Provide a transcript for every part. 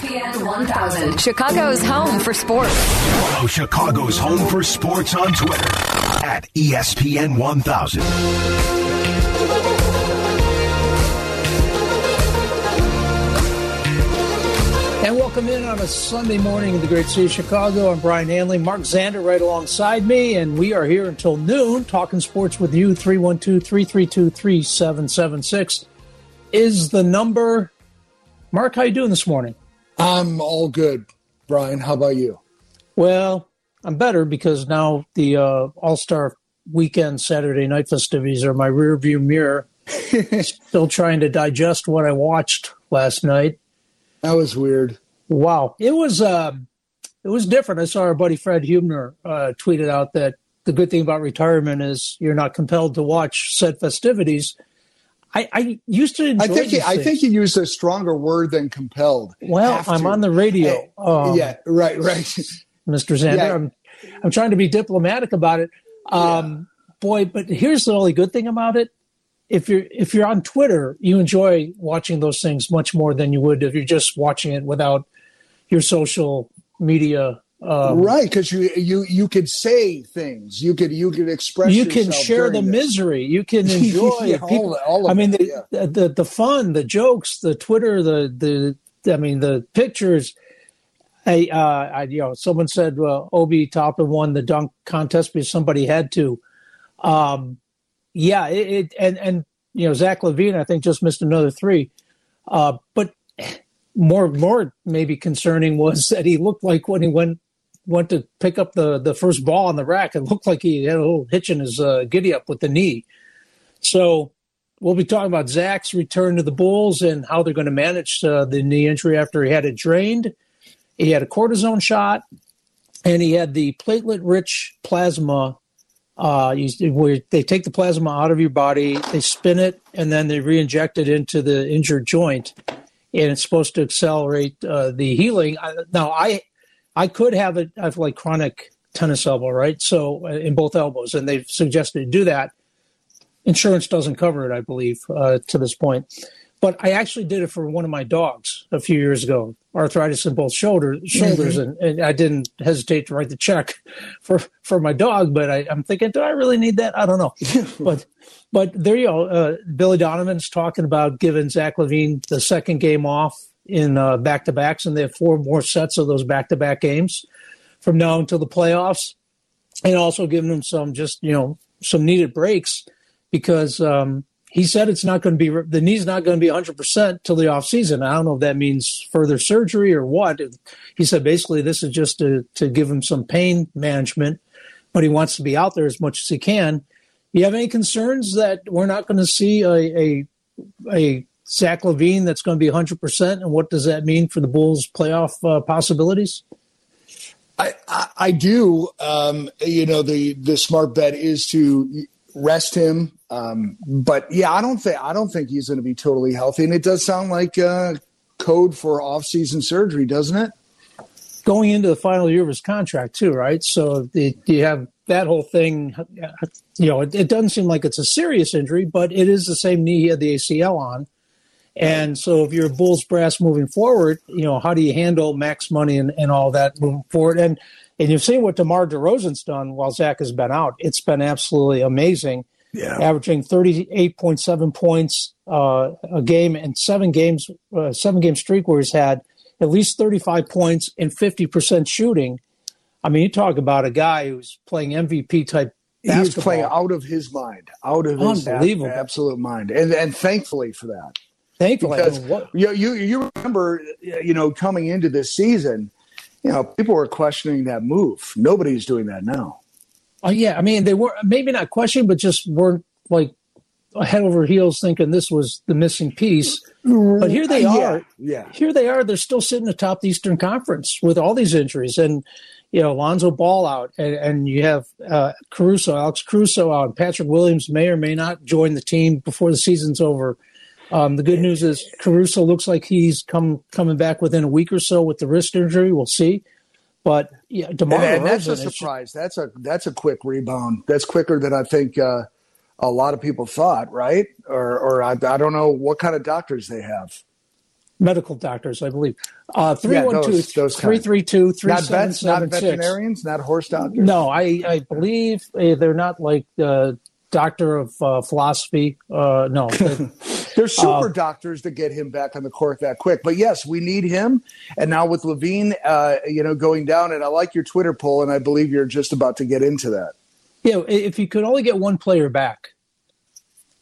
ESPN 1000, Chicago's home for sports. Follow Chicago's home for sports on Twitter at ESPN 1000. And welcome in on a Sunday morning in the great city of Chicago. I'm Brian Hanley, Mark Zander right alongside me, and we are here until noon talking sports with you. 312 332 3776 is the number. Mark, how you doing this morning? I'm all good, Brian. How about you? Well, I'm better because now the uh, All Star weekend Saturday night festivities are my rear view mirror. Still trying to digest what I watched last night. That was weird. Wow, it was uh, it was different. I saw our buddy Fred Hubner uh, tweeted out that the good thing about retirement is you're not compelled to watch said festivities. I, I used to enjoy. I think he, I think he used a stronger word than compelled. Well, Have I'm to. on the radio, Hey, um, yeah, right, right. Mr. Zander. Yeah. I'm I'm trying to be diplomatic about it. Um, Boy, but here's the only good thing about it. If you're if you're on Twitter, you enjoy watching those things much more than you would if you're just watching it without your social media. Um, right, because you you you could say things. You could you could express. you can share the this. misery. You can enjoy Yeah. People, all, all of I mean, it, the, yeah. the, the the fun, the jokes, the Twitter, the the I mean, the pictures. Hey, uh, I, you know, someone said well, Obi Toppin won the dunk contest because somebody had to. Um, yeah, it, it and and you know Zach LaVine, I think just missed another three. Uh, but more more maybe concerning was that he looked like when he went went to pick up the the first ball on the rack, it looked like he had a little hitch in his uh, giddy up with the knee. So we'll be talking about Zach's return to the Bulls and how they're going to manage uh, the knee injury after he had it drained. He had a cortisone shot, and he had the platelet-rich plasma. Uh, you, where they take the plasma out of your body, they spin it, and then they re-inject it into the injured joint, and it's supposed to accelerate uh, the healing. Now, I I could have it. I have like chronic tennis elbow, right? So uh, in both elbows, and they've suggested to do that. Insurance doesn't cover it, I believe, uh, to this point. But I actually did it for one of my dogs a few years ago. Arthritis in both shoulder, shoulders, and, and I didn't hesitate to write the check for for my dog. But I, I'm thinking, do I really need that? I don't know. but but there you go. Uh, Billy Donovan's talking about giving Zach LaVine the second game off in back to backs, and they have four more sets of those back to back games from now until the playoffs, and also giving him some just you know some needed breaks because um, he said it's not going to be the knee's not going to be 100% till the off season. I don't know if that means further surgery or what. He said basically this is just to to give him some pain management, but he wants to be out there as much as he can. Do you have any concerns that we're not going to see a a, a Zach LaVine that's going to be 100%, and what does that mean for the Bulls' playoff uh, possibilities? I, I, I do. Um, you know, the the smart bet is to rest him. Um, but yeah, I don't think I don't think he's going to be totally healthy, and it does sound like uh, code for off season surgery, doesn't it? Going into the final year of his contract, too, right? So the, you have that whole thing. You know, it, it doesn't seem like it's a serious injury, but it is the same knee he had the ACL on. And so, if you're Bulls brass moving forward, you know how do you handle max money and, and all that moving forward? And and you've seen what DeMar DeRozan's done while Zach has been out. It's been absolutely amazing. Yeah. Averaging 38.7 points uh, a game and seven games, uh, seven game streak where he's had at least 35 points and 50% shooting. I mean, you talk about a guy who's playing MVP type Basketball. He's playing out of his mind, out of his Unbelievable. absolute mind, and and thankfully for that. Thankfully, because what- you, you you remember you know coming into this season, you know people were questioning that move. Nobody's doing that now. Oh yeah, I mean they were maybe not questioning, but just weren't like head over heels thinking this was the missing piece. But here they Yeah, are. yeah. Here they are. They're still sitting atop the Eastern Conference with all these injuries, and you know Lonzo Ball out, and, and you have uh, Caruso, Alex Caruso out. Patrick Williams may or may not join the team before the season's over. Um, the good news is Caruso looks like he's come coming back within a week or so with the wrist injury. We'll see. But yeah, DeMar and, and that's a surprise. That's a that's a quick rebound. That's quicker than I think uh, a lot of people thought. Right? Or or I, I don't know what kind of doctors they have. medical doctors, I believe. Uh, 312 those- those kind. 332 Not vets, not 3776. veterinarians, not horse doctors. No, I, I believe uh, they're not like uh, doctor of uh, philosophy. Uh, no, There's super doctors to get him back on the court that quick. But yes, we need him. And now with LaVine, uh, you know, going down, and I like your Twitter poll, and I believe you're just about to get into that. yeah. If you could only get one player back,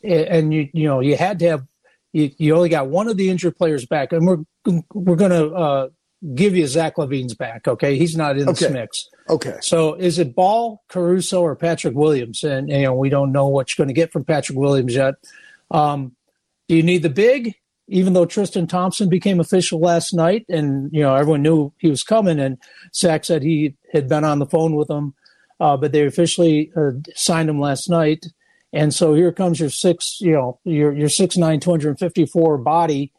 and you you know you had to have you, you only got one of the injured players back, and we're we're going to uh, give you Zach LaVine's back. Okay, he's not in this mix. Okay. So is it Ball, Caruso, or Patrick Williams? And you know we don't know what you're going to get from Patrick Williams yet. Um, do you need the big? Even though Tristan Thompson became official last night, and you know everyone knew he was coming, and Zach said he had been on the phone with him, uh, but they officially uh, signed him last night. And so here comes your six, you know, your your six nine, two hundred fifty four body.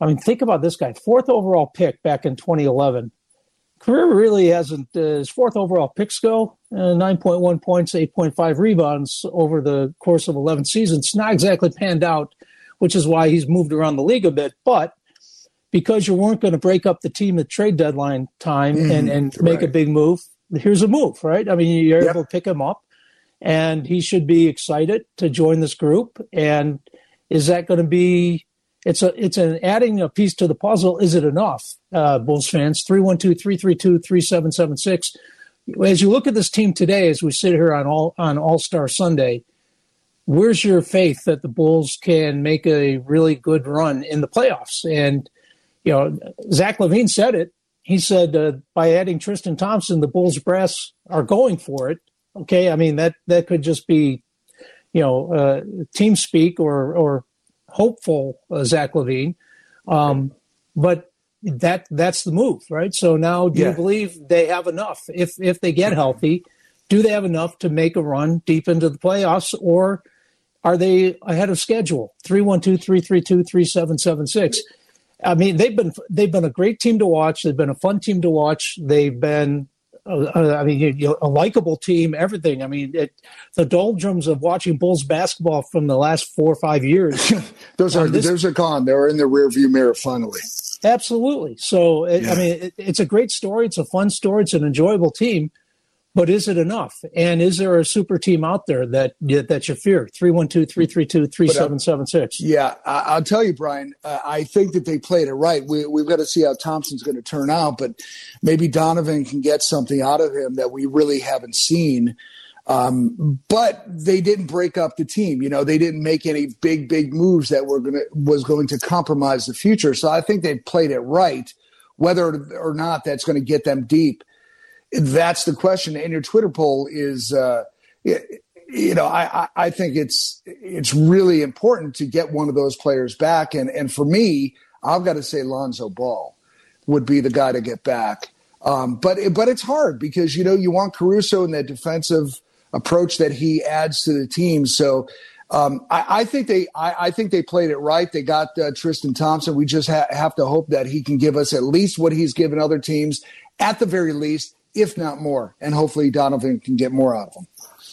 I mean, think about this guy, fourth overall pick back in 2011 career really hasn't uh, his fourth overall picks go uh, 9.1 points 8.5 rebounds over the course of 11 seasons. Not exactly panned out which is why he's moved around the league a bit but because you weren't going to break up the team at trade deadline time and, and make a big move here's a move right? I mean you're Yep. able to pick him up and he should be excited to join this group and is that going to be it's a it's an adding a piece to the puzzle. Is it enough, uh, Bulls fans? 312-332-3776. As you look at this team today, as we sit here on all on All Star Sunday, where's your faith that the Bulls can make a really good run in the playoffs? And you know, Zach LaVine said it. He said uh, by adding Tristan Thompson, the Bulls brass are going for it. Okay, I mean that that could just be, you know, uh, team speak or or hopeful uh, Zach LaVine, um, but that that's the move, right? So now, do Yeah. you believe they have enough? If if they get healthy, do they have enough to make a run deep into the playoffs, or are they ahead of schedule? 312-332-3776. I mean, they've been they've been a great team to watch. They've been a fun team to watch. They've been, uh, I mean, you, you, a likable team. Everything. I mean, it, the doldrums of watching Bulls basketball from the last four or five years. Those are this- those are gone. They're in the rearview mirror finally. Absolutely. So, it, Yeah. I mean, it, it's a great story. It's a fun story. It's an enjoyable team. But is it enough? And is there a super team out there that that you fear? 312-332-3776. Yeah, I'll tell you, Brian. Uh, I think that they played it right. We, we've got to see how Thompson's going to turn out, but maybe Donovan can get something out of him that we really haven't seen. Um, but they didn't break up the team. You know, they didn't make any big, big moves that were going to was going to compromise the future. So I think they played it right. Whether or not that's going to get them deep, that's the question. And your Twitter poll is, uh, you know, I, I, think it's it's really important to get one of those players back. And and for me, I've got to say Lonzo Ball would be the guy to get back. Um, but but it's hard because you know you want Caruso and that defensive approach that he adds to the team. So um, I, I think they I, I think they played it right. They got uh, Tristan Thompson. We just ha- have to hope that he can give us at least what he's given other teams, at the very least, if not more. And hopefully Donovan can get more out of him.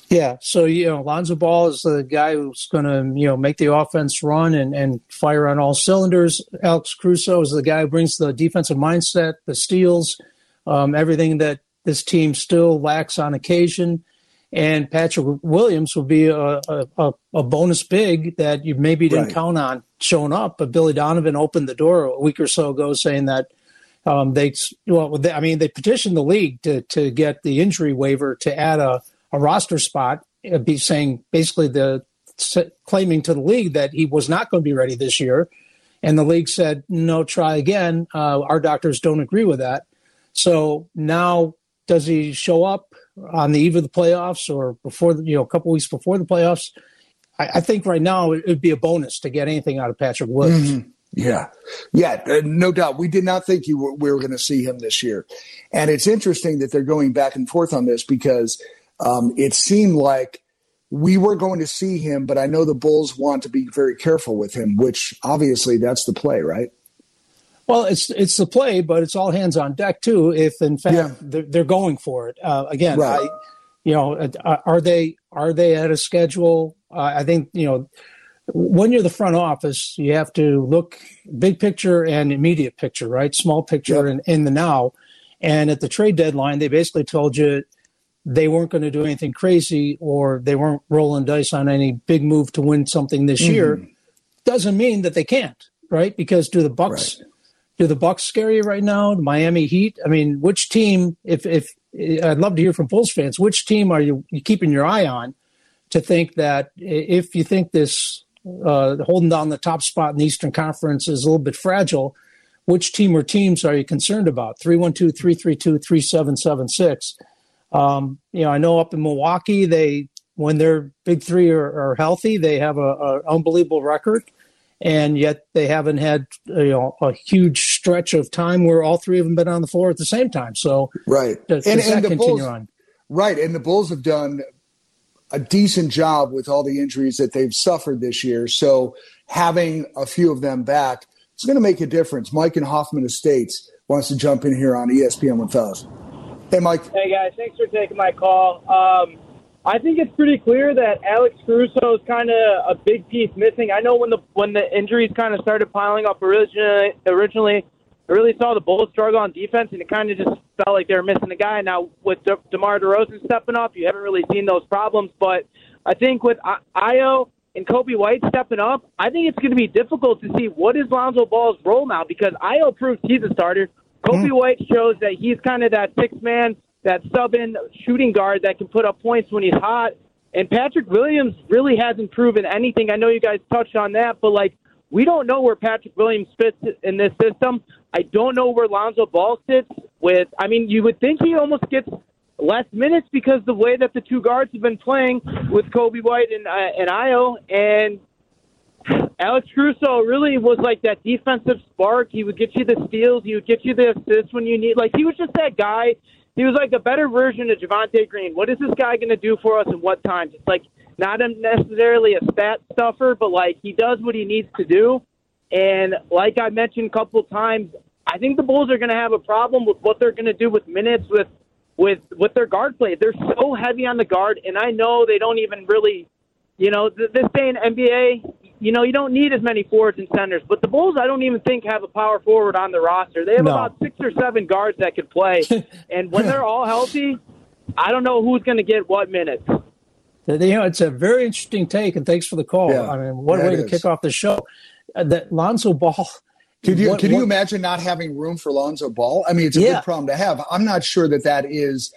Yeah. So, you know, Lonzo Ball is the guy who's going to, you know, make the offense run and, and fire on all cylinders. Alex Caruso is the guy who brings the defensive mindset, the steals, um, everything that this team still lacks on occasion. And Patrick Williams will be a, a, a bonus big that you maybe didn't Right. count on showing up. But Billy Donovan opened the door a week or so ago saying that um, they, well, they, I mean, they petitioned the league to, to get the injury waiver to add a, a roster spot, uh, be saying basically the claiming to the league that he was not going to be ready this year. And the league said, no, try again. Uh, our doctors don't agree with that. So now, does he show up on the eve of the playoffs or before, the, you know, a couple weeks before the playoffs? I, I think right now it would be a bonus to get anything out of Patrick Williams. Yeah, yeah, uh, no doubt. We did not think you were, we were going to see him this year, and it's interesting that they're going back and forth on this because um, it seemed like we were going to see him, but I know the Bulls want to be very careful with him, which obviously that's the play, right? Well, it's it's the play, but it's all hands on deck too. If in fact Yeah. they're, they're going for it uh, again, Right. I, you know, uh, are they are they at a schedule? Uh, I think you know when you're the front office, you have to look big picture and immediate picture, right? Small picture Yep. and in the now. And at the trade deadline, they basically told you they weren't going to do anything crazy or they weren't rolling dice on any big move to win something this mm-hmm. year. Doesn't mean that they can't, right? Because do the Bucks do the Bucks scare you right now? The Miami Heat. I mean, which team? If if I'd love to hear from Bulls fans, which team are you, you keeping your eye on to think that if you think this uh, holding down the top spot in the Eastern Conference is a little bit fragile, which team or teams are you concerned about? 312 332 3776. Um, You know, I know up in Milwaukee, they when their big three are, are healthy, they have a, a unbelievable record and yet they haven't had you know a huge stretch of time where all three of them been on the floor at the same time. So Right. does, and does that and the continue Bulls, on? right. And the Bulls have done a decent job with all the injuries that they've suffered this year. So having a few of them back, it's going to make a difference. Mike and Hoffman Estates wants to jump in here on ESPN 1000. Hey, Mike. Hey guys, thanks for taking my call. Um, I think it's pretty clear that Alex Caruso is kind of a big piece missing. I know when the when the injuries kind of started piling up originally, originally, I really saw the Bulls struggle on defense, and it kind of just felt like they were missing a guy. Now with De- DeMar DeRozan stepping up, you haven't really seen those problems. But I think with I- Ayo and Coby White stepping up, I think it's going to be difficult to see what is Lonzo Ball's role now because Ayo proves he's a starter. Coby hmm. White shows that he's kind of that six man, that sub in shooting guard that can put up points when he's hot. And Patrick Williams really hasn't proven anything. I know you guys touched on that, but like we don't know where Patrick Williams fits in this system. I don't know where Lonzo Ball sits with. I mean, you would think he almost gets less minutes because the way that the two guards have been playing with Coby White and uh, and Ayo and Alex Caruso really was like that defensive spark. He would get you the steals. He would get you the assists when you need. Like he was just that guy. He was like a better version of Javonte Green. What is this guy going to do for us and what times? It's like not necessarily a stat stuffer, but like he does what he needs to do. And like I mentioned a couple times, I think the Bulls are going to have a problem with what they're going to do with minutes with with with their guard play. They're so heavy on the guard, and I know they don't even really you know, th- this day in NBA, you know, you don't need as many forwards and centers. But the Bulls, I don't even think have a power forward on the roster. They have No. about six or seven guards that could play, and when they're all healthy, I don't know who's going to get what minutes. You know, it's a very interesting take, and thanks for the call. Yeah. I mean, what a Yeah, way to is. kick off the show. Uh, that Lonzo Ball. Could you what- could you what- imagine not having room for Lonzo Ball? I mean, it's a Yeah. good problem to have. I'm not sure that that is.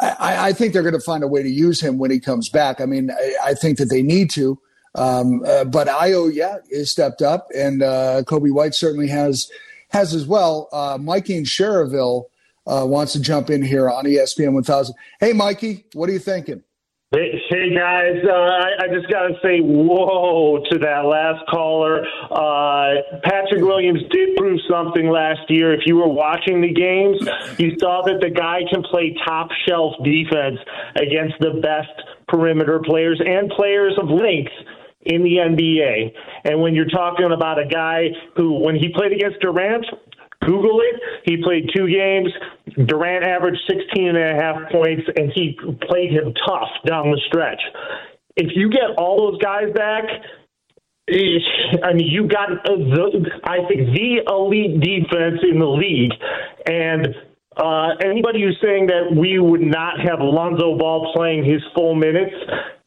I, I think they're going to find a way to use him when he comes back. I mean, I, I think that they need to. Um, uh, but Ayo, yeah, is stepped up, and uh, Coby White certainly has has as well. Uh, Mikey in Cherville uh, wants to jump in here on ESPN 1000. Hey, Mikey, what are you thinking? Hey, guys, uh, I, I just got to say whoa to that last caller. Uh, Patrick Williams did prove something last year. If you were watching the games, you saw that the guy can play top shelf defense against the best perimeter players and players of length in the NBA. And when you're talking about a guy who, when he played against Durant, Google it. He played two games. Durant averaged 16 and a half points, and he played him tough down the stretch. If you get all those guys back, I mean, you got, the, I think, the elite defense in the league. And uh, anybody who's saying that we would not have Lonzo Ball playing his full minutes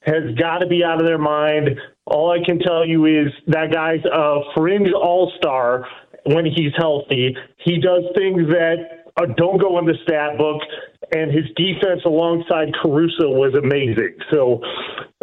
has got to be out of their mind. All I can tell you is that guy's a fringe all star when he's healthy. He does things that uh, don't go in the stat book, and his defense alongside Caruso was amazing. So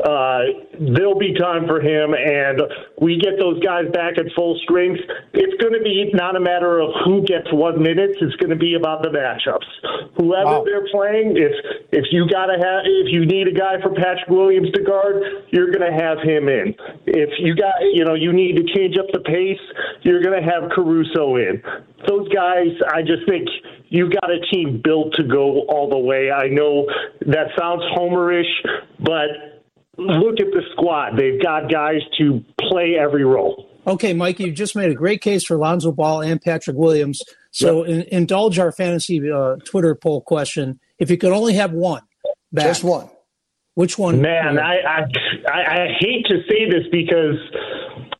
uh, there'll be time for him, and we get those guys back at full strength. It's going to be not a matter of who gets what minutes. It's going to be about the matchups. Whoever Wow. they're playing, if if you gotta have, if you need a guy for Patrick Williams to guard, you're going to have him in. If you got, you know, you need to change up the pace, you're going to have Caruso in. Those guys, I just think you got a team built to go all the way. I know that sounds homerish, but look at the squad. They've got guys to play every role. Okay, Mike, you just made a great case for Lonzo Ball and Patrick Williams. So in, indulge our fantasy uh, Twitter poll question. If you could only have one back, Just one. Which one? Man, I, I I I hate to say this because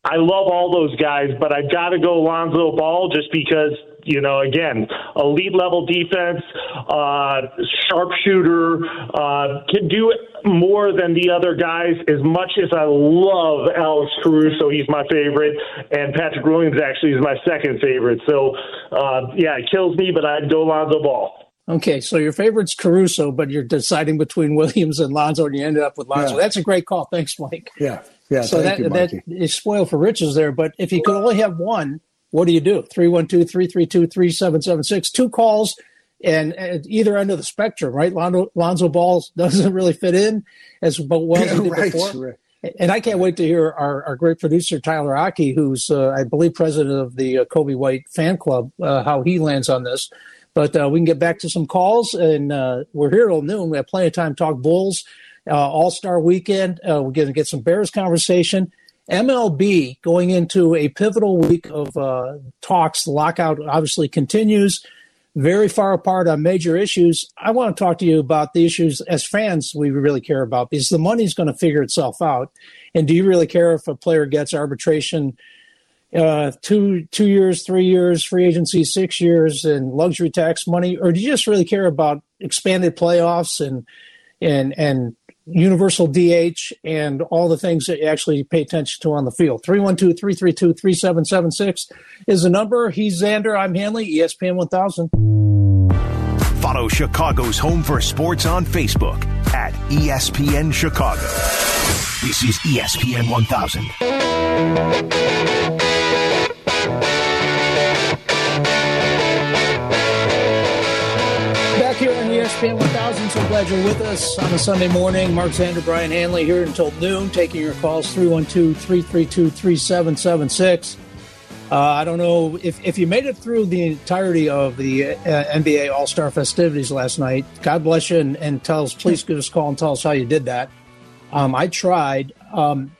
I love all those guys, but I've got to go Lonzo Ball just because you know, again, elite level defense, uh, sharpshooter, uh, can do more than the other guys. As much as I love Alex Caruso, he's my favorite, and Patrick Williams actually is my second favorite. So, uh, yeah, it kills me, but I'd go Lonzo Ball. Okay, so your favorite's Caruso, but you're deciding between Williams and Lonzo, and you ended up with Lonzo. Yeah. That's a great call. Thanks, Mike. Yeah, yeah. So that you, that is spoiled for riches there. But if you could only have one, what do you do? 312 332 3776. Two calls and at either end of the spectrum, right? Lonzo, Lonzo Ball doesn't really fit in as well as he did right, before. right. And I can't wait to hear our, our great producer, Tyler Aki, who's, uh, I believe, president of the uh, Coby White fan club, uh, how he lands on this. But uh, we can get back to some calls, and uh, we're here till noon. We have plenty of time to talk Bulls, uh, All Star weekend. Uh, we're going to get some Bears conversation. MLB going into a pivotal week of uh, talks. The lockout obviously continues, very far apart on major issues. I want to talk to you about the issues as fans we really care about because the money's going to figure itself out. And do you really care if a player gets arbitration? Uh, two two years, three years, free agency, six years, and luxury tax money, or do you just really care about expanded playoffs and and and universal DH and all the things that you actually pay attention to on the field? 312-332-3776 is the number. He's Xander. I'm Hanley, ESPN 1000. Follow Chicago's Home for Sports on Facebook at ESPN Chicago. This is ESPN 1000. So glad you're with us on a Sunday morning. Mark Xander, Brian Hanley here until noon, taking your calls 312 332 3776. I don't know if, if you made it through the entirety of the uh, NBA All Star festivities last night. God bless you, and, and tell us, please give us a call and tell us how you did that. Um, I tried. Um,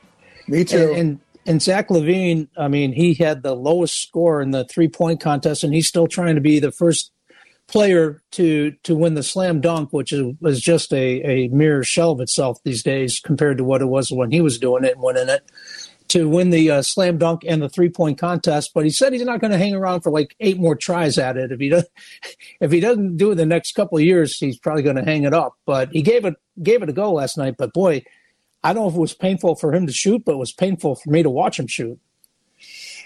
Me too. and, and and Zach LaVine, I mean, he had the lowest score in the three point contest, and he's still trying to be the first player to to win the slam dunk, which is, was just a, a mere shell of itself these days compared to what it was when he was doing it and winning it. To win the uh, slam dunk and the three point contest, but he said he's not going to hang around for like eight more tries at it. If he does, if he doesn't do it the next couple of years, he's probably going to hang it up. But he gave it gave it a go last night. But boy, I don't know if it was painful for him to shoot, but it was painful for me to watch him shoot.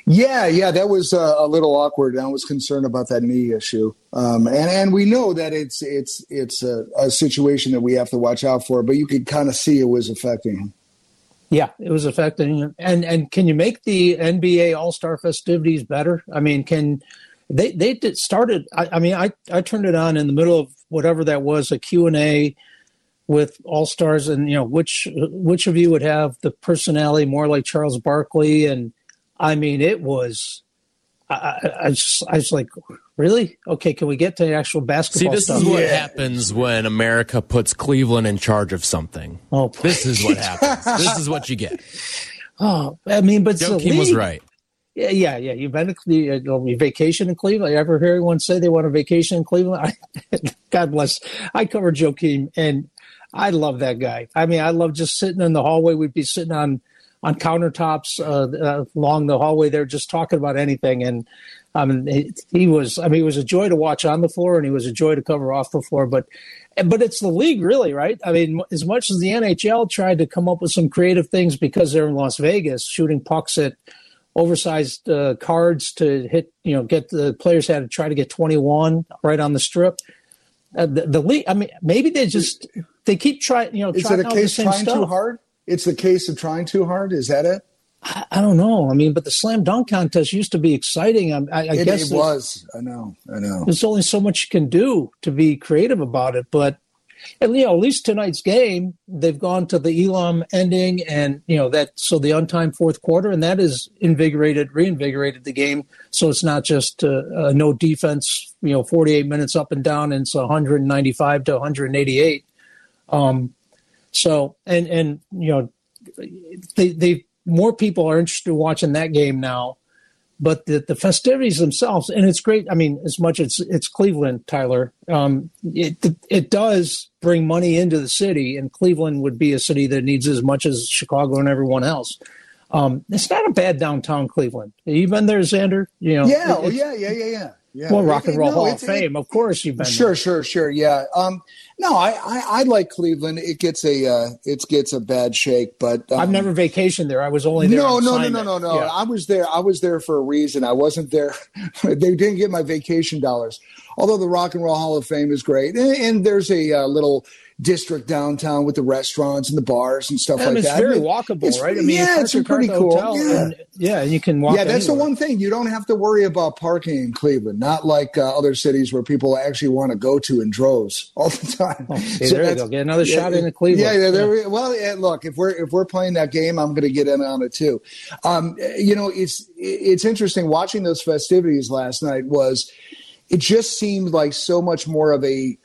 Yeah, yeah, that was uh, a little awkward. I was concerned about that knee issue, um, and and we know that it's it's it's a, a situation that we have to watch out for. But you could kind of see it was affecting him. Yeah, it was affecting him. And and can you make the NBA All Star festivities better? I mean, can they they did started? I, I mean, I I turned it on in the middle of whatever that was, a Q and A with all stars, and you know which which of you would have the personality more like Charles Barkley? And I mean, it was. I, I, I just I was like, really? Okay, can we get to the actual basketball? See, this stuff? is what happens when America puts Cleveland in charge of something. Oh, please. This is what happens. this is what you get. oh, I mean, but it's Joe the was right. Yeah, yeah, yeah. You've been to you uh, know, you vacation in Cleveland. You ever hear anyone say they want a vacation in Cleveland? I, God bless. I covered Joakim, and I love that guy. I mean, I love just sitting in the hallway. We'd be sitting on on countertops uh, uh, along the hallway there, just talking about anything. And I mean, he, he was. I mean, it was a joy to watch on the floor, and he was a joy to cover off the floor. But but it's the league, really, right? I mean, as much as the NHL tried to come up with some creative things because they're in Las Vegas, shooting pucks at oversized uh, cards to hit, you know, get the players had to try to get 21 right on the strip. Uh, the, the league, I mean, maybe they just they keep trying, you know, Is trying it a case trying too hard? It's the case of trying too hard. Is that it? I, I don't know. I mean, but the slam dunk contest used to be exciting. I, I, I it, guess it was. I know. I know. there's only so much you can do to be creative about it. But and you know, at least tonight's game, they've gone to the Elam ending, and you know that so the untimed fourth quarter, and that has invigorated, reinvigorated the game. So it's not just uh, uh, no defense, you know, 48 minutes up and down, and it's 195 to 188. Um, so and and you know, they they more people are interested in watching that game now but the, the festivities themselves, and it's great. I mean, as much as it's Cleveland, Tyler, um, it it does bring money into the city, and Cleveland would be a city that needs as much as Chicago and everyone else. Um, it's not a bad downtown Cleveland. Have you been there, Xander? You know, yeah, oh, yeah, yeah, yeah, yeah. Yeah. Well, Rock and Roll no, Hall of Fame, it, of course you've been. Sure, there. sure, sure. Yeah. Um, no, I, I, I, like Cleveland. It gets a uh, it gets a bad shake, but um, I've never vacationed there. I was only there. No, no, no, no, no, no. Yeah. I was there. I was there for a reason. I wasn't there. they didn't get my vacation dollars. Although the Rock and Roll Hall of Fame is great, and, and there's a uh, little district downtown with the restaurants and the bars and stuff and like it's that. Very I mean, walkable, right? I mean, yeah, it's pretty cool. Yeah. And, yeah, you can walk. Yeah, that's anywhere. the one thing you don't have to worry about parking in Cleveland. Not like uh, other cities where people actually want to go to in droves all the time. Oh, see, so there you go. Get another yeah, shot in Cleveland. Yeah, yeah. There, yeah. Well, yeah, look, if we're if we're playing that game, I'm going to get in on it too. Um, you know, it's it's interesting watching those festivities last night. Was it just seemed like so much more of a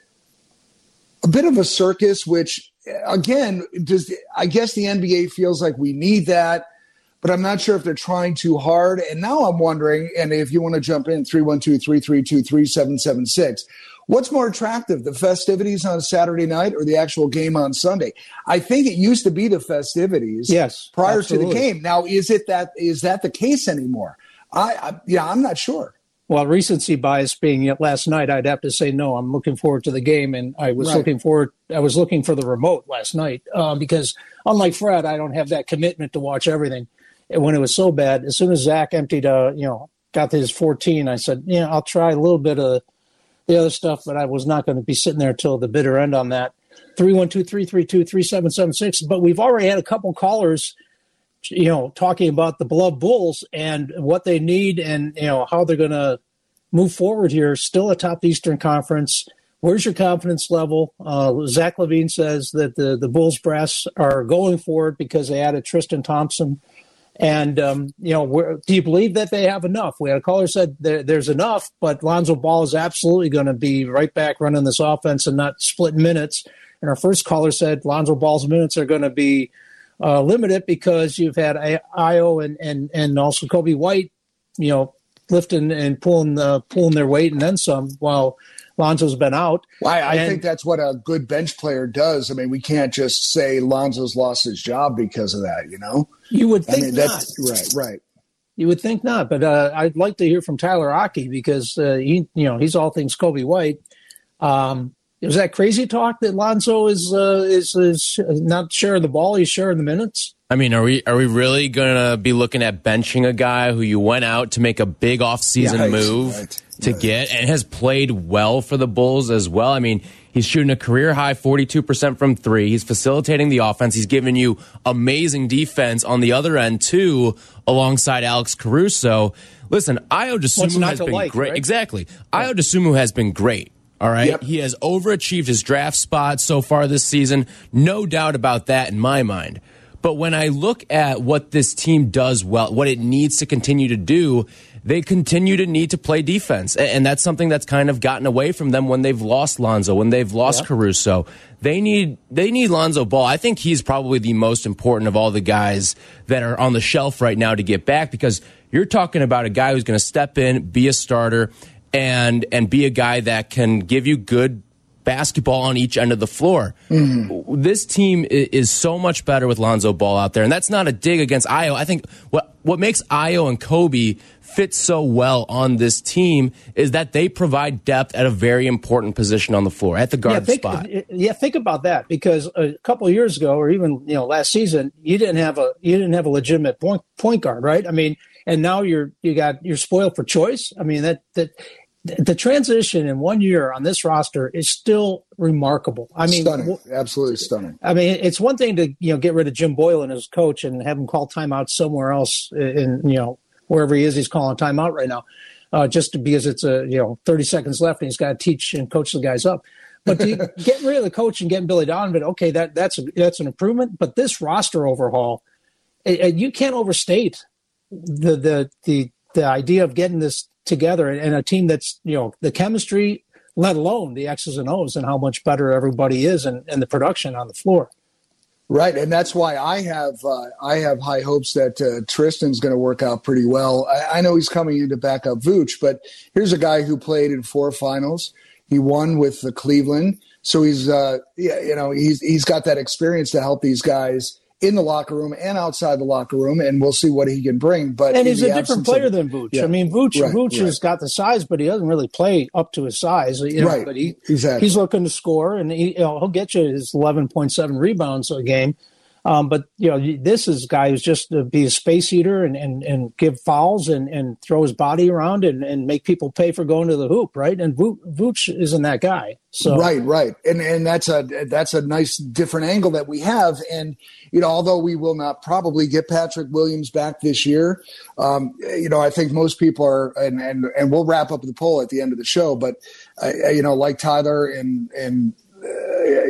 a bit of a circus, which again, does I guess the NBA feels like we need that, but I'm not sure if they're trying too hard. And now I'm wondering, and if you want to jump in, 312 332 3776, what's more attractive, the festivities on Saturday night or the actual game on Sunday? I think it used to be the festivities yes, prior absolutely. to the game. Now, is it that is that the case anymore? I, I yeah, I'm not sure. Well, recency bias being last night, I'd have to say no. I'm looking forward to the game, and I was right. looking forward. I was looking for the remote last night uh, because, unlike Fred, I don't have that commitment to watch everything. And when it was so bad, as soon as Zach emptied, uh, you know, got his 14, I said, yeah, I'll try a little bit of the other stuff, but I was not going to be sitting there till the bitter end on that. 312 332 3776. But we've already had a couple callers you know, talking about the Beloved Bulls and what they need and, you know, how they're going to move forward here, still atop the Eastern Conference. Where's your confidence level? Uh, Zach LaVine says that the, the Bulls brass are going for it because they added Tristan Thompson. And, um, you know, do you believe that they have enough? We had a caller said there, there's enough, but Lonzo Ball is absolutely going to be right back running this offense and not split minutes. And our first caller said Lonzo Ball's minutes are going to be uh, it because you've had Ayo and, and, and also Coby White, you know, lifting and pulling uh, pulling their weight and then some while Lonzo's been out. Well, I, I and, think that's what a good bench player does. I mean, we can't just say Lonzo's lost his job because of that, you know? You would think I mean, not. right, right. You would think not, but uh, I'd like to hear from Tyler Aki because uh, he, you know, he's all things Coby White. Um, is that crazy talk that Lonzo is uh, is is not sharing the ball? He's sharing the minutes. I mean, are we are we really gonna be looking at benching a guy who you went out to make a big offseason yeah, move right, to right. get and has played well for the Bulls as well? I mean, he's shooting a career high forty two percent from three. He's facilitating the offense. He's giving you amazing defense on the other end too, alongside Alex Caruso. Listen, Ayo Dosunmu has been like, great. Right? Exactly, yeah. Ayo Dosunmu has been great. All right. Yep. He has overachieved his draft spot so far this season. No doubt about that in my mind. But when I look at what this team does well, what it needs to continue to do, they continue to need to play defense. And that's something that's kind of gotten away from them when they've lost Lonzo, when they've lost. Caruso. They need they need Lonzo Ball. I think he's probably the most important of all the guys that are on the shelf right now to get back because you're talking about a guy who's going to step in, be a starter, and and be a guy that can give you good basketball on each end of the floor. Mm-hmm. This team is so much better with Lonzo Ball out there, and that's not a dig against Ayo. I think what what makes Ayo and Coby fit so well on this team is that they provide depth at a very important position on the floor at the guard yeah, think, spot. Yeah, think about that because a couple years ago, or even you know last season, you didn't have a you didn't have a legitimate point point guard, right? I mean, and now you're you got you're spoiled for choice. I mean that that the transition in one year on this roster is still remarkable. I mean, stunning, absolutely stunning. I mean, it's one thing to you know get rid of Jim Boylen and his coach and have him call timeout somewhere else in you know wherever he is, he's calling timeout right now, uh, just because it's a you know thirty seconds left and he's got to teach and coach the guys up. But to get rid of the coach and getting Billy Donovan, okay, that that's a, that's an improvement. But this roster overhaul, it, it, you can't overstate the the the the idea of getting this together and a team that's you know the chemistry let alone the x's and o's and how much better everybody is and, and the production on the floor Right, and that's why I have uh, I have high hopes that uh, Tristan's going to work out pretty well. I, I, know he's coming in to back up Vooch, but here's a guy who played in four finals. He won with the Cleveland, so he's uh, yeah, you know he's he's got that experience to help these guys in the locker room and outside the locker room, and we'll see what he can bring. But and he's a different player of, than Vooch. Yeah. I mean, Vooch, right, Vooch right. has got the size, but he doesn't really play up to his size. You know, right. But he, exactly. he's looking to score, and he, you know, he'll get you his eleven point seven rebounds a game. Um, but you know, this is guy who's just to be a space eater and, and, and give fouls and, and throw his body around and, and make people pay for going to the hoop, right? And Vooch isn't that guy. So right, right, and and that's a that's a nice different angle that we have. And you know, although we will not probably get Patrick Williams back this year, um, you know, I think most people are, and and and we'll wrap up the poll at the end of the show. But uh, you know, like Tyler and and uh,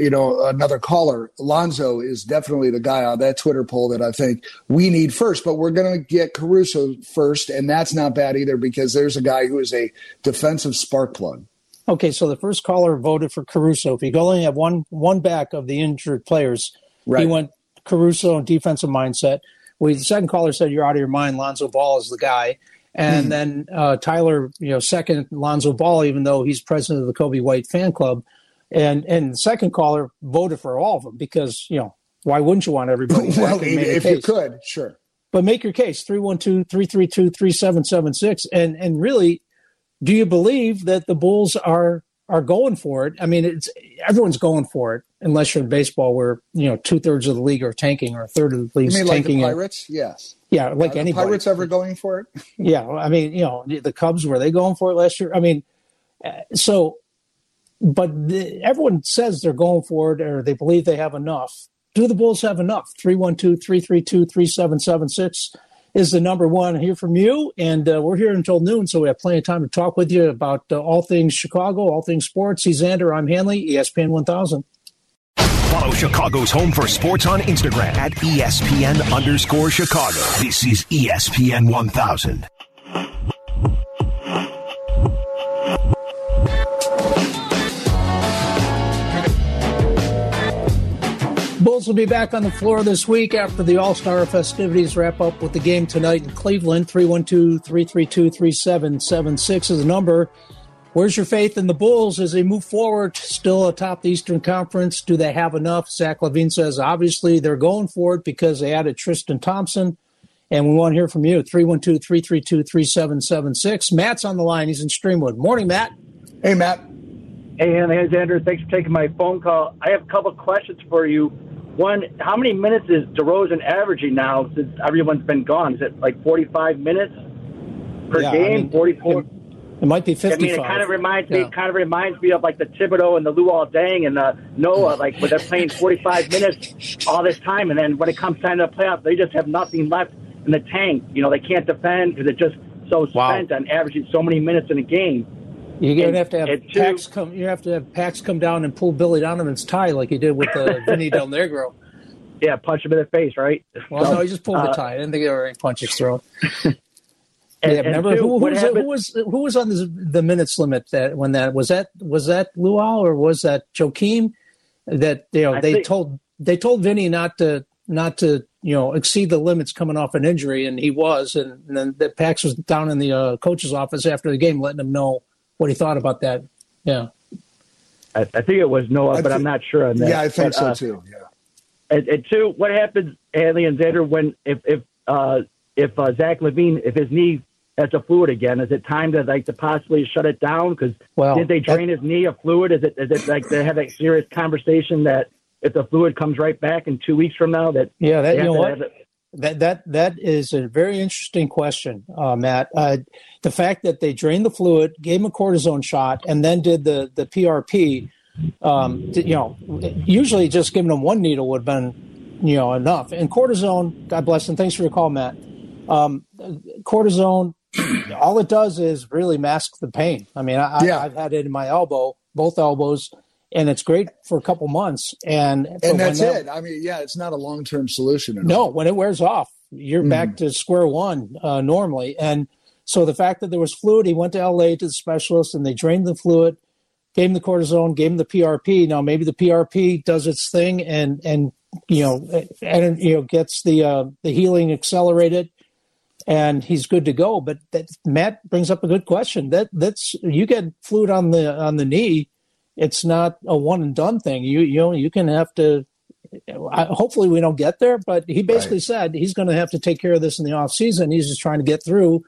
you know, another caller, Lonzo is definitely the guy on that Twitter poll that I think we need first. But we're going to get Caruso first, and that's not bad either because there's a guy who is a defensive spark plug. Okay, so the first caller voted for Caruso. If you only have one one back of the injured players, right. he went Caruso and defensive mindset. Well, the second caller said you're out of your mind. Lonzo Ball is the guy. And hmm. then uh, Tyler, you know, second Lonzo Ball, even though he's president of the Coby White fan club. And and the second caller voted for all of them because you know why wouldn't you want everybody? well, if you could, sure. But make your case 312-332-3776 and and really do you believe that the Bulls are are going for it? I mean, it's everyone's going for it unless you're in baseball where you know two thirds of the league are tanking or a third of the league tanking. Like the Pirates, yes. Yeah, like any Pirates ever going for it? yeah, I mean, you know, the Cubs were they going for it last year? I mean, uh, so but the, everyone says they're going for it or they believe they have enough. Do the Bulls have enough? 312 332 3776 is the number one. Hear from you. And uh, we're here until noon, so we have plenty of time to talk with you about uh, all things Chicago, all things sports. He's Xander. I'm Hanley, ESPN 1000. Follow Chicago's Home for Sports on Instagram at ESPN underscore Chicago. This is ESPN 1000. Bulls will be back on the floor this week after the All Star festivities wrap up with the game tonight in Cleveland. 312 332 3776 is the number. Where's your faith in the Bulls as they move forward, still atop the Eastern Conference? Do they have enough? Zach LaVine says obviously they're going for it because they added Tristan Thompson. And we want to hear from you. 312 332 3776. Matt's on the line. He's in Streamwood. Morning, Matt. Hey, Matt. Hey, Alexander. Thanks for taking my phone call. I have a couple questions for you. One, how many minutes is DeRozan averaging now since everyone's been gone? Is it like 45 minutes per yeah, game? I mean, 44? It, it, might be 55. I mean, it kind of reminds yeah. me. kind of reminds me of like the Thibodeau and the Luol Deng and the Noah, like where they're playing 45 minutes all this time, and then when it comes time to the playoffs, they just have nothing left in the tank. You know, they can't defend because they're just so wow. spent on averaging so many minutes in a game. You're gonna have to have Pax come. You have to have Pax come down and pull Billy Donovan's tie like he did with uh, Vinny Del Negro. Yeah, punch him in the face, right? Well, so, no, he just pulled uh, the tie. I didn't think there were any punches thrown. and, yeah, remember two, who, who, was, who, was, who was on the, the minutes limit that when that was that was that Luol or was that Joakim that you know I they think, told they told Vinny not to not to you know exceed the limits coming off an injury and he was and, and then the Pax was down in the uh, coach's office after the game letting him know what he thought about that. Yeah. I, I think it was Noah, but I'm not sure on that. Yeah, I think but, so uh, too. Yeah. And, and, two, what happens, Hanley and Xander, when if if uh, if uh, Zach LaVine, if his knee has a fluid again, is it time to like to possibly shut it down? Because well, did they drain his knee of fluid? Is it is it like they have a serious conversation that if the fluid comes right back in two weeks from now that yeah that you know what that that that is a very interesting question, uh, Matt. Uh, the fact that they drained the fluid, gave him a cortisone shot, and then did the the PRP. Um, you know, usually just giving them one needle would have been, you know, enough. And cortisone, God bless him. Thanks for your call, Matt. Um, cortisone, all it does is really mask the pain. I mean, I, yeah. I've had it in my elbow, both elbows and it's great for a couple months. And and that's that, it. I mean, yeah, it's not a long term solution. No, when it wears off, you're mm. back to square one uh, normally. And so the fact that there was fluid, he went to LA to the specialist, and they drained the fluid, gave him the cortisone, gave him the PRP. Now maybe the PRP does its thing and and you know, and you know gets the uh, the healing accelerated, and he's good to go. But that, Matt brings up a good question. That that's you get fluid on the on the knee, it's not a one and done thing. You you know you can have to. Hopefully we don't get there, but he basically right. said he's going to have to take care of this in the off season. He's just trying to get through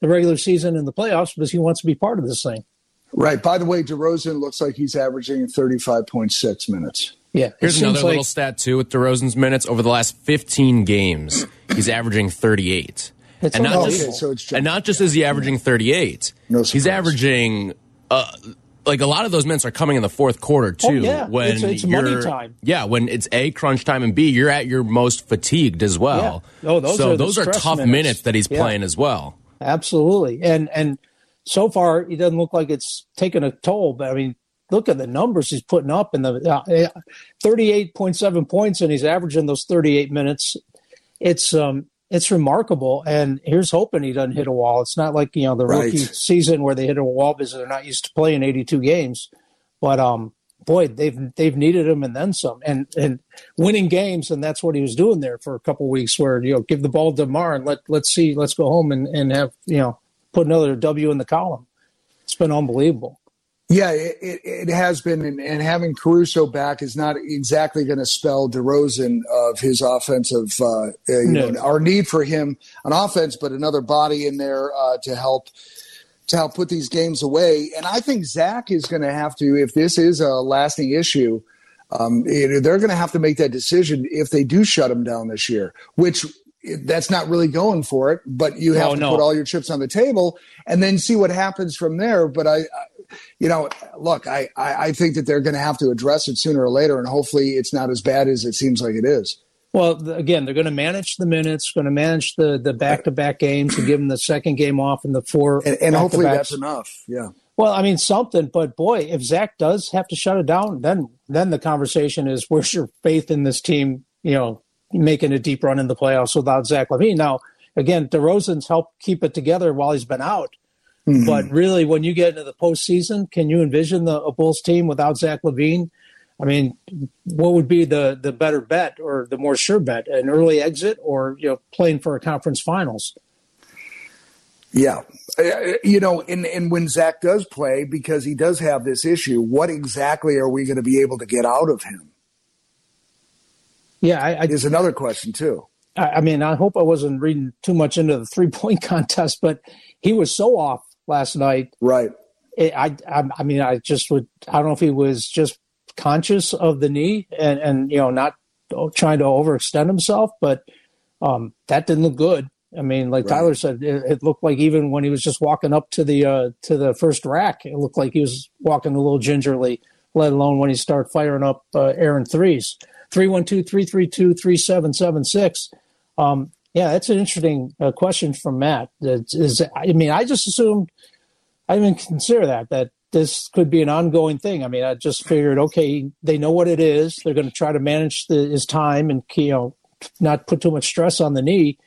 the regular season and the playoffs because he wants to be part of this thing. Right. By the way, DeRozan looks like he's averaging 35.6 minutes. Yeah. Here's another like, little stat, too, with DeRozan's minutes. Over the last 15 games, he's averaging 38. and not, just, okay, so and not just is he averaging 38, no he's averaging. Uh, like a lot of those minutes are coming in the fourth quarter oh, too. Oh, yeah. When it's, it's money time. Yeah, when it's a crunch time and b you're at your most fatigued as well. Yeah. Oh, those so are those are tough minutes. minutes that he's yeah. playing as well. Absolutely, and and so far he doesn't look like it's taken a toll. But I mean, look at the numbers he's putting up in the uh, 38.7 points, and he's averaging those 38 minutes. It's um it's remarkable. And here's hoping he doesn't hit a wall. It's not like you know the right. rookie season where they hit a wall because they're not used to playing 82 games. But um, boy, they've they've needed him and then some, and and winning games, and that's what he was doing there for a couple weeks. Where you know, give the ball to Mar and let let's see, let's go home and and have you know put another W in the column. It's been unbelievable. Yeah, it, it has been, and, and, having Caruso back is not exactly going to spell DeRozan of his offensive, uh, you no. know, our need for him on offense, but another body in there uh, to help to help put these games away. And I think Zach is going to have to, if this is a lasting issue, um, they're going to have to make that decision if they do shut him down this year, which that's not really going for it, but you have oh, to no. put all your chips on the table and then see what happens from there. But I, I you know, look, I, I I think that they're going to have to address it sooner or later, and hopefully it's not as bad as it seems like it is. Well, again, they're going to manage the minutes, going to manage the the back to back games, and give them the second game off in the four. And, and hopefully that's enough. Yeah. Well, I mean something, but boy, if Zach does have to shut it down, then then the conversation is where's your faith in this team? You know, making a deep run in the playoffs without Zach LaVine. Now, again, DeRozan's helped keep it together while he's been out. Mm-hmm. But really, when you get into the postseason, can you envision the a Bulls team without Zach LaVine? I mean, what would be the the better bet or the more sure bet? An early exit or you know playing for a conference finals? Yeah, uh, you know, and and when Zach does play, because he does have this issue, what exactly are we going to be able to get out of him? Yeah, I, I, is another question too. I, I mean, I hope I wasn't reading too much into the three point contest, but he was so off last night. Right. It, I, I, I mean, I just would. I don't know if he was just conscious of the knee and, and you know not trying to overextend himself, but um, that didn't look good. I mean, like right. Tyler said, it, it, looked like even when he was just walking up to the uh, to the first rack, it looked like he was walking a little gingerly. Let alone when he started firing up uh, errant threes. 312-332-3776. Um, yeah, that's an interesting uh, question from Matt. Is, I mean, I just assumed, I didn't consider that, that this could be an ongoing thing. I mean, I just figured, okay, they know what it is. They're going to try to manage the, his time and you know not put too much stress on the knee.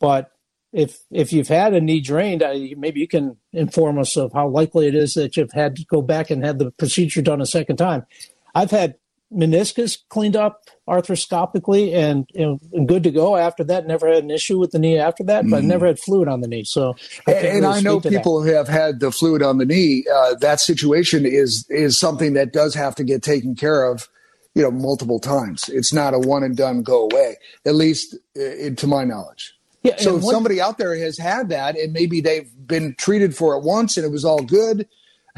But if if you've had a knee drained, I, maybe you can inform us of how likely it is that you've had to go back and have the procedure done a second time. I've had meniscus cleaned up arthroscopically and, and, good to go after that. Never had an issue with the knee after that, but mm. never had fluid on the knee. So, I and, really I know people who have had the fluid on the knee. Uh, that situation is is something that does have to get taken care of. You know, multiple times. It's not a one and done, go away. At least, uh, to my knowledge. Yeah, so if somebody out there has had that, and maybe they've been treated for it once, and it was all good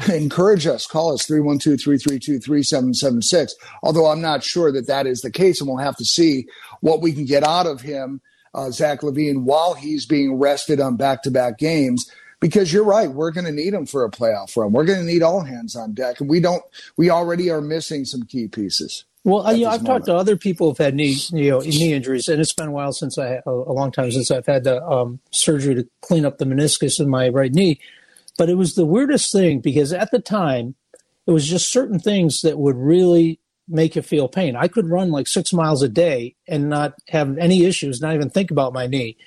encourage us. Call us 312 332 3776. Although I'm not sure that that is the case, and we'll have to see what we can get out of him, uh, Zach LaVine, while he's being rested on back to back games. Because you're right, we're going to need him for a playoff run. We're going to need all hands on deck, and we don't. We already are missing some key pieces. Well, I, I've talked to other people who've had knee, you know, knee injuries, and it's been a while since I, a long time since I've had the um, surgery to clean up the meniscus in my right knee. But it was the weirdest thing because at the time, it was just certain things that would really make you feel pain. I could run like six miles a day and not have any issues, not even think about my knee.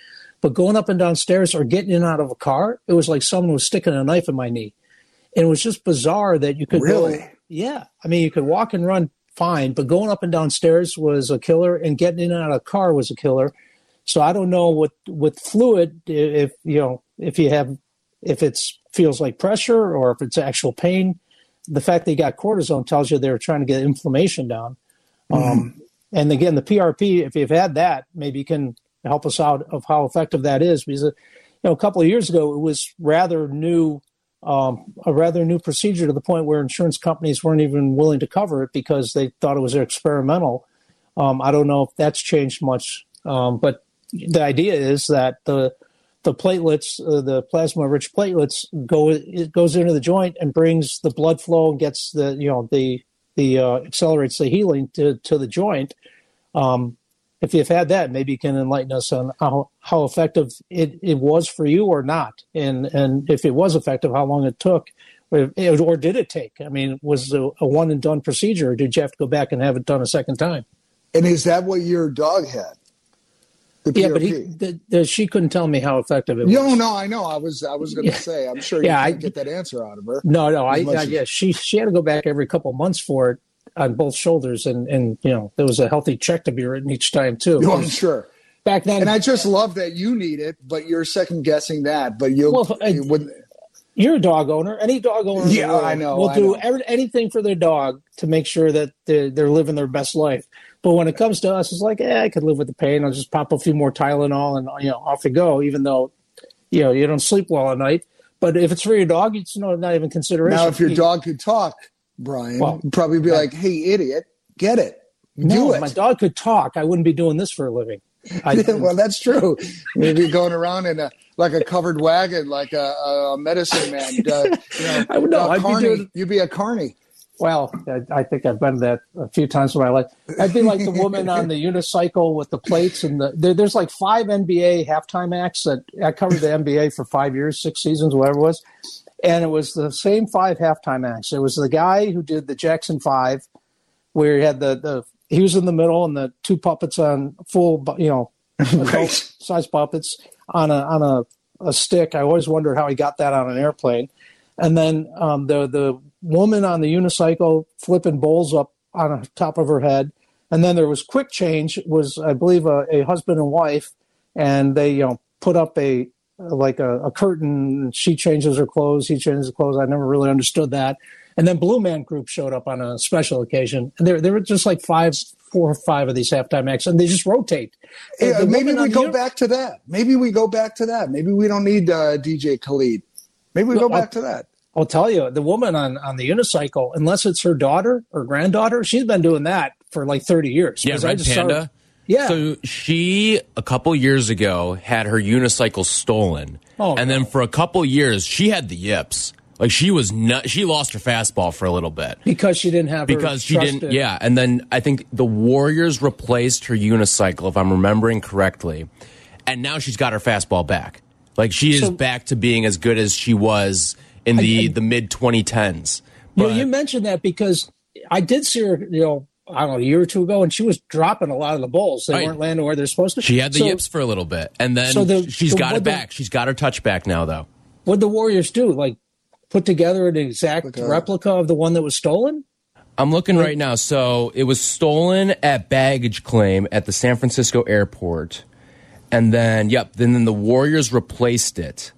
But going up and down stairs or getting in and out of a car, it was like someone was sticking a knife in my knee. And it was just bizarre that you could really? Go, yeah. I mean, you could walk and run fine, but going up and down stairs was a killer, and getting in and out of a car was a killer. So I don't know what with fluid if you know if you have if it feels like pressure or if it's actual pain. The fact they got cortisone tells you they're trying to get inflammation down. Mm-hmm. Um, and again, the PRP, if you've had that, maybe you can help us out of how effective that is. Because you know, a couple of years ago, it was rather new, um, a rather new procedure to the point where insurance companies weren't even willing to cover it because they thought it was experimental. Um, I don't know if that's changed much, um, but the idea is that the the platelets, uh, the plasma-rich platelets, go it goes into the joint and brings the blood flow and gets the you know the the uh, accelerates the healing to to the joint. Um, if you've had that, maybe you can enlighten us on how, how effective it, it was for you or not, and and if it was effective, how long it took, or, or did it take? I mean, was it a, a one and done procedure, or did you have to go back and have it done a second time? And is that what your dog had? Yeah, but he, the, the, she couldn't tell me how effective it was. No, no, I know. I was, I was going to yeah. say. I'm sure. yeah, I get that answer out of her. No, no, I, I yeah, she she had to go back every couple months for it on both shoulders, and and you know there was a healthy check to be written each time too. Oh, no, I'm sure. Back then, and I just love that you need it, but you're second guessing that. But you'll, well, you wouldn't. You're a dog owner. Any dog owner, yeah, I know, will I do know. Every, anything for their dog to make sure that they're, they're living their best life. But when it comes to us, it's like, eh, I could live with the pain. I'll just pop a few more Tylenol and you know off you go. Even though you know you don't sleep well at night. But if it's for your dog, it's no, not even consideration. Now, if your dog could talk, Brian, well, probably be yeah. like, "Hey, idiot, get it, do no, it." My dog could talk. I wouldn't be doing this for a living. I, well, that's true. Maybe going around in a like a covered wagon, like a, a medicine man. Uh, you know, I would know. I'd carny, be doing, you'd be a carny. Well, I, I, think I've been that a few times in my life. I'd be like the woman on the unicycle with the plates, and the there, there's like five NBA halftime acts that I covered the NBA for five years, six seasons, whatever it was, and it was the same five halftime acts. It was the guy who did the Jackson Five, where he had the the he was in the middle and the two puppets on full, you know, right. size puppets on a on a, a stick. I always wondered how he got that on an airplane. And then um, the the woman on the unicycle flipping bowls up on top of her head. And then there was quick change. Was I believe a, a husband and wife, and they you know put up a like a, a curtain. She changes her clothes. He changes his clothes. I never really understood that. And then Blue Man Group showed up on a special occasion, and there there were just like five, four or five of these halftime acts, and they just rotate. Yeah, maybe we go back to that. Maybe we go back to that. Maybe we don't need uh, DJ Khaled. Maybe we go back I'll, to that. I'll tell you, the woman on on the unicycle, unless it's her daughter or granddaughter, she's been doing that for like thirty years. Yeah, Red Panda. yeah. So she a couple years ago had her unicycle stolen, oh, and then for a couple years she had the yips. Like she was not, she lost her fastball for a little bit because she didn't have because she didn't. Yeah, and then I think the Warriors replaced her unicycle, if I'm remembering correctly, and now she's got her fastball back. Like she is so, back to being as good as she was in the I, I, the mid 2010s. But, you, know, you mentioned that because I did see her, you know, I don't know, a year or two ago, and she was dropping a lot of the balls. They right. weren't landing where they're supposed to. She had the so, yips for a little bit, and then so the, she's the, got it back. The, she's got her touch back now, though. What the Warriors do? Like put together an exact okay. replica of the one that was stolen? I'm looking right now. So it was stolen at baggage claim at the San Francisco airport. And then, yep, then, then the Warriors replaced it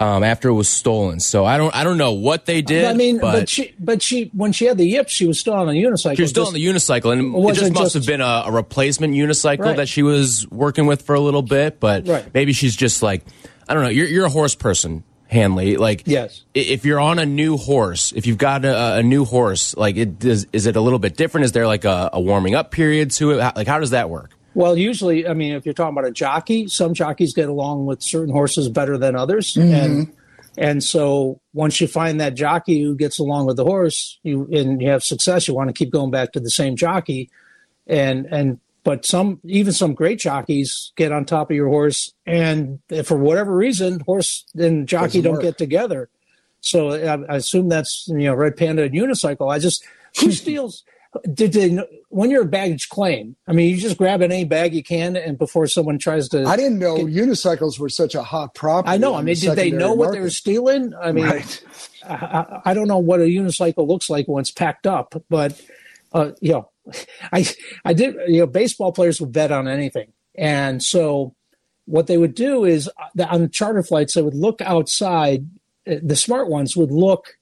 um, after it was stolen. So I don't, I don't know what they did. I mean, but, but, she, but she, when she had the yips, she was still on a unicycle. She was still on the unicycle, and it, it just must just, have been a, a replacement unicycle right. that she was working with for a little bit. But right. maybe she's just like, I don't know. You're, you're a horse person. Hanley. Like, yes, if you're on a new horse, if you've got a, a new horse, like, it is, is it a little bit different? Is there like a, a warming up period to it? Like, how does that work? Well, usually, I mean, if you're talking about a jockey, some jockeys get along with certain horses better than others, mm-hmm. and and so once you find that jockey who gets along with the horse, you and you have success, you want to keep going back to the same jockey, and and but some, even some great jockeys get on top of your horse, and for whatever reason, horse and jockey don't work. get together. So I, I, assume that's you know red panda and unicycle. I just who steals? Did they when you're a baggage claim? I mean, you just grab any bag you can, and before someone tries to, I didn't know get, unicycles were such a hot property. I know. I mean, did they know what they were stealing? I mean, right. I, I, don't know what a unicycle looks like when it's packed up, but uh, you know, I I did you know baseball players would bet on anything, and so what they would do is uh, on charter flights they would look outside. Uh, the smart ones would look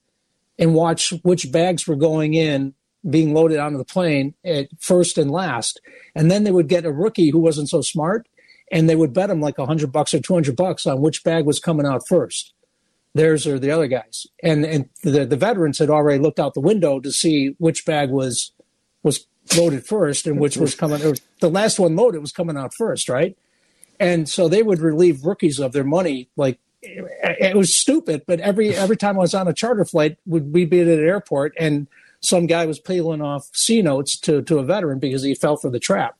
and watch which bags were going in being loaded onto the plane at first and last. And then they would get a rookie who wasn't so smart and they would bet him like a hundred bucks or 200 bucks on which bag was coming out first. Theirs or the other guys. And, and the, the veterans had already looked out the window to see which bag was, was loaded first and which was coming, or the last one loaded was coming out first, right? And so they would relieve rookies of their money like it was stupid, but every every time I was on a charter flight, would we be at an airport and some guy was peeling off C notes to to a veteran because he fell for the trap.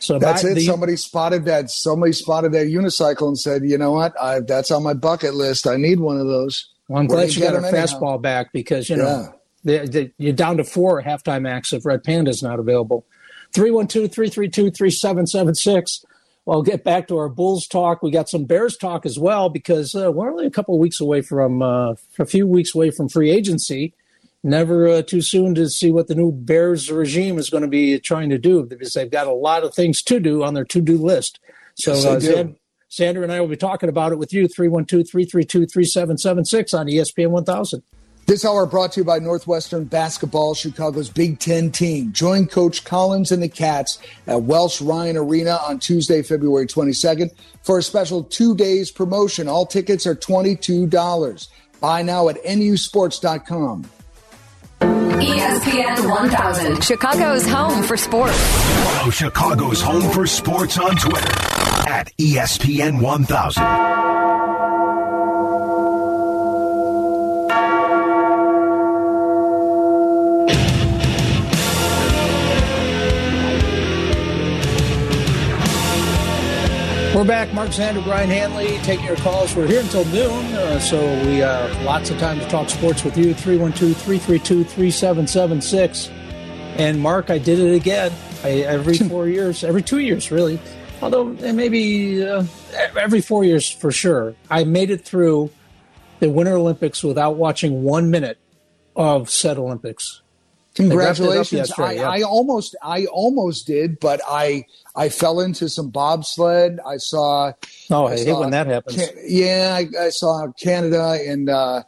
So that's it. The, somebody spotted that. Somebody spotted that unicycle and said, "You know what? I, that's on my bucket list. I need one of those." Well, I'm Where glad you got a fastball back because you know yeah. the, the, you're down to four halftime acts if Red Panda's not available. 312 332 3776. Well, get back to our Bulls talk. We got some Bears talk as well because uh, we're only a couple of weeks away from uh, a few weeks away from free agency. Never uh, too soon to see what the new Bears regime is going to be trying to do because they've got a lot of things to do on their to do list. So, yes, uh, Xander and I will be talking about it with you 312 332 3776 on ESPN 1000. This hour brought to you by Northwestern Basketball, Chicago's Big Ten team. Join Coach Collins and the Cats at Welsh Ryan Arena on Tuesday, February 22nd for a special two days promotion. All tickets are $22. Buy now at nusports.com. ESPN 1000, Chicago's home for sports. Follow Chicago's home for sports on Twitter at ESPN 1000. We're back. Mark Xander, Brian Hanley, taking your calls. We're here until noon, uh, so we have uh, lots of time to talk sports with you. 312 332 3776. And Mark, I did it again. I, every four years, every two years, really. Although maybe uh, every four years for sure. I made it through the Winter Olympics without watching one minute of said Olympics. Congratulations! I, yeah. I, almost, I almost did, but I, I fell into some bobsled. I saw. Oh, I, I hate when that happens. Can, yeah, I, I, saw Canada and uh,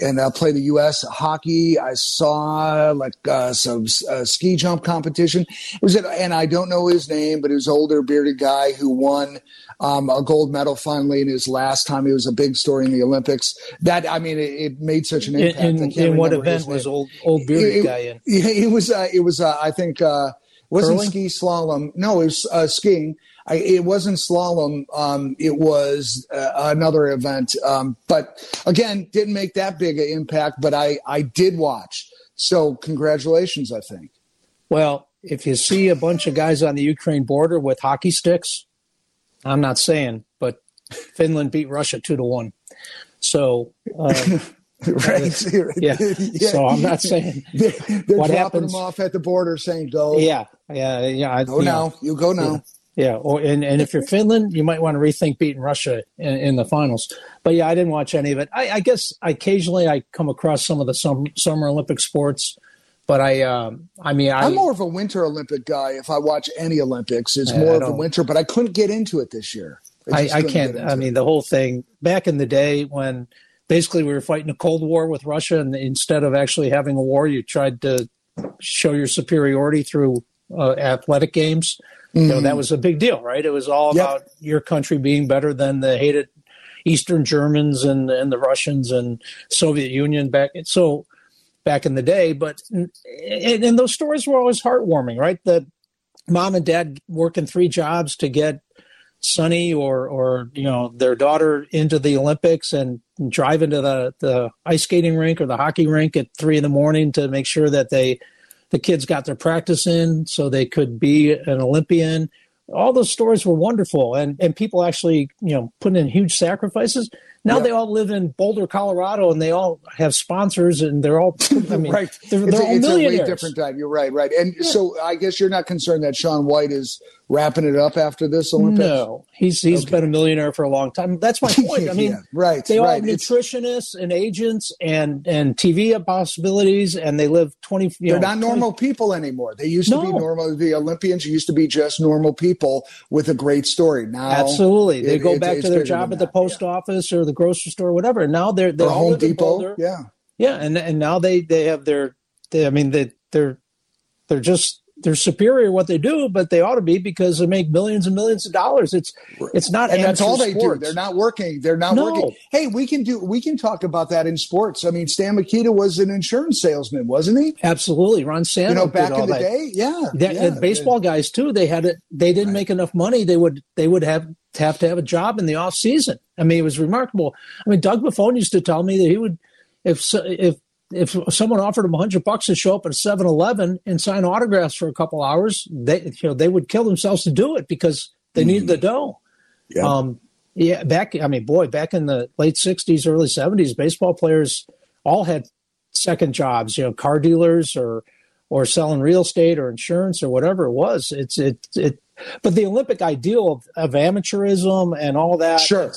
and uh, play the U.S. hockey. I saw like uh, some uh, ski jump competition. It was, and I don't know his name, but he was an older bearded guy who won um, a gold medal finally in his last time. It was a big story in the Olympics. That I mean, it, it made such an impact. In, in what event was old old bearded it, guy in? It, it was. Uh, it was. Uh, I think. Uh, wasn't Curling? ski slalom. No, it was uh, skiing. I, it wasn't slalom. Um, it was uh, another event. Um, but again, didn't make that big an impact. But I I did watch. So congratulations, I think. Well, if you see a bunch of guys on the Ukraine border with hockey sticks, I'm not saying, but Finland beat Russia two to one. So. Uh, right. Yeah. yeah. So I'm not saying they're, they're what dropping happens, them off at the border, saying go. Yeah, yeah, yeah. Go now. Know, you go now. Yeah. Or, and and if you're Finland, you might want to rethink beating Russia in, in, the finals. But yeah, I didn't watch any of it. I, I guess occasionally I come across some of the summer, summer Olympic sports. But I, um, I mean, I, am more of a winter Olympic guy. If I watch any Olympics, it's more of a winter. But I couldn't get into it this year. I, I, I can't. I mean, the whole thing back in the day when basically we were fighting a cold war with russia and instead of actually having a war you tried to show your superiority through uh, athletic games mm. you know that mm. was a big deal right it was all yep. about your country being better than the hated eastern germans and, and the russians and soviet union back so back in the day but and, and those stories were always heartwarming right the mom and dad working three jobs to get Sonny or or you know their daughter into the Olympics and drive into the the ice skating rink or the hockey rink at three in the morning to make sure that they the kids got their practice in so they could be an Olympian. All those stories were wonderful, and and people actually you know put in huge sacrifices. Now yep. they all live in Boulder, Colorado, and they all have sponsors, and they're all. I mean, right. They're, they're it's, all a, it's millionaires. a way different time. You're right, right. And yeah. so I guess you're not concerned that Shaun White is wrapping it up after this Olympics. No, he's he's okay. been a millionaire for a long time. That's my point. I mean, yeah, right. They right. have nutritionists and agents and and TV possibilities, and they live twenty. they're know, not normal people anymore. They used to be normal. The Olympians used to be just normal people with a great story. Now, absolutely, they it, go back to their job at the post yeah. office or the grocery store, or whatever. Now they're they're Home Depot. Yeah, yeah, and and now they they have their. They, I mean, they they're they're just they're superior what they do, but they ought to be because they make millions and millions of dollars. It's it's not, and that's all sports. they do. They're not working. They're not no. working. Hey, we can do. We can talk about that in sports. I mean, Stan Mikita was an insurance salesman, wasn't he? Absolutely, Ron Santo. You know, back in the that. day, yeah, that, yeah. Uh, baseball guys too. They had it. They didn't right. make enough money. They would they would have have to have a job in the off season. I mean, it was remarkable. I mean, Doug Buffone used to tell me that he would if if if someone offered him a hundred bucks to show up at a 7-Eleven and sign autographs for a couple hours, they you know they would kill themselves to do it because they mm-hmm. needed the dough. Yeah. Um, yeah, back I mean, boy, back in the late '60s, early '70s, baseball players all had second jobs. You know, car dealers or or selling real estate or insurance or whatever it was. It's it it. But the Olympic ideal of, of amateurism and all that. Sure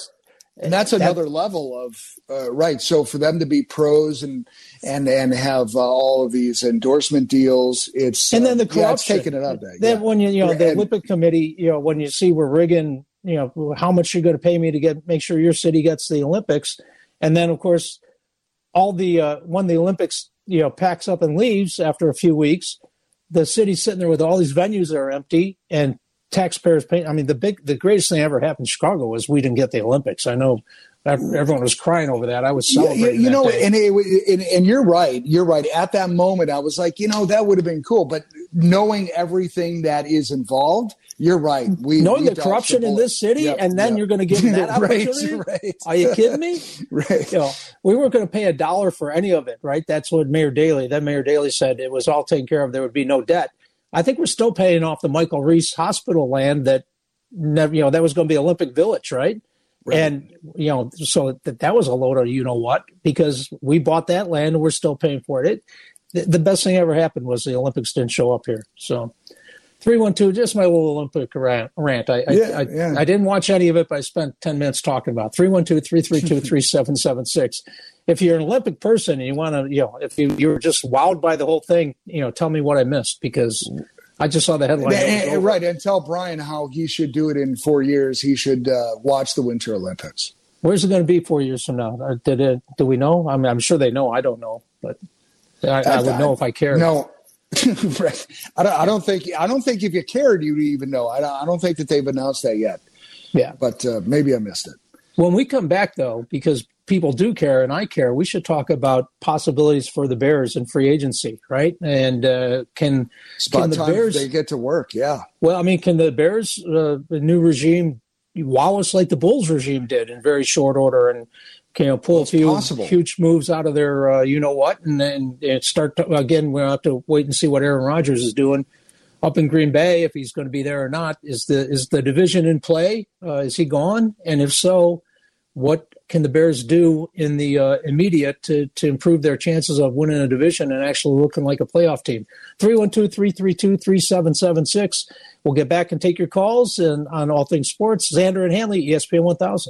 and that's another that, level of uh, right so for them to be pros and and and have uh, all of these endorsement deals it's and then the uh, corruption yeah, taking it up there. then yeah. when you you know the and, olympic committee you know when you see we're rigging you know how much you're going to pay me to get make sure your city gets the olympics and then of course all the uh, when the olympics you know packs up and leaves after a few weeks the city's sitting there with all these venues that are empty and taxpayers paying. I mean, the big, the greatest thing ever happened in Chicago was we didn't get the Olympics. I know everyone was crying over that. I was celebrating. you, you know, and, it, and and you're right. You're right. At that moment, I was like, you know, that would have been cool. But knowing everything that is involved, you're right. We knowing we the corruption the in this city, yep, and then yep. you're going to give them that opportunity. right, right. Are you kidding me? right. You know, we weren't going to pay a dollar for any of it. Right. That's what Mayor Daley. Then Mayor Daley said it was all taken care of. There would be no debt. I think we're still paying off the Michael Reese Hospital land that never, you know, that was going to be Olympic Village, right? right? And you know, so that that was a load of you know what because we bought that land and we're still paying for it. it the best thing ever happened was the Olympics didn't show up here. So. 312, just my little Olympic rant. I, yeah, I, yeah. I, didn't watch any of it, but I spent 10 minutes talking about 312 332 3776. If you're an Olympic person and you want to, you know, if you, you're just wowed by the whole thing, you know, tell me what I missed because I just saw the headline. And, right, and tell Brian how he should do it in four years. He should uh, watch the Winter Olympics. Where's it going to be four years from now? Uh, did it? Do we know? I mean, I'm sure they know. I don't know, but I, I would know if I cared. No, right. I don't, I don't think. I don't think if you cared, you'd even know. I don't, I don't think that they've announced that yet. Yeah, but uh, maybe I missed it. When we come back, though, because people do care and I care, we should talk about possibilities for the Bears and free agency, right? And uh, can Spot can the Bears they get to work? Yeah. Well, I mean, can the Bears, uh, the new regime, wow us like the Bulls regime did in very short order and you know pull a few possible. huge moves out of their uh, you know what and then start to, again we'll have to wait and see what Aaron Rodgers is doing up in Green Bay if he's going to be there or not. Is the is the division in play? Uh, is he gone? And if so, what can the Bears do in the uh, immediate to, to improve their chances of winning a division and actually looking like a playoff team? 312 332 3776. We'll get back and take your calls and on all things sports. Xander and Hanley, ESPN 1000.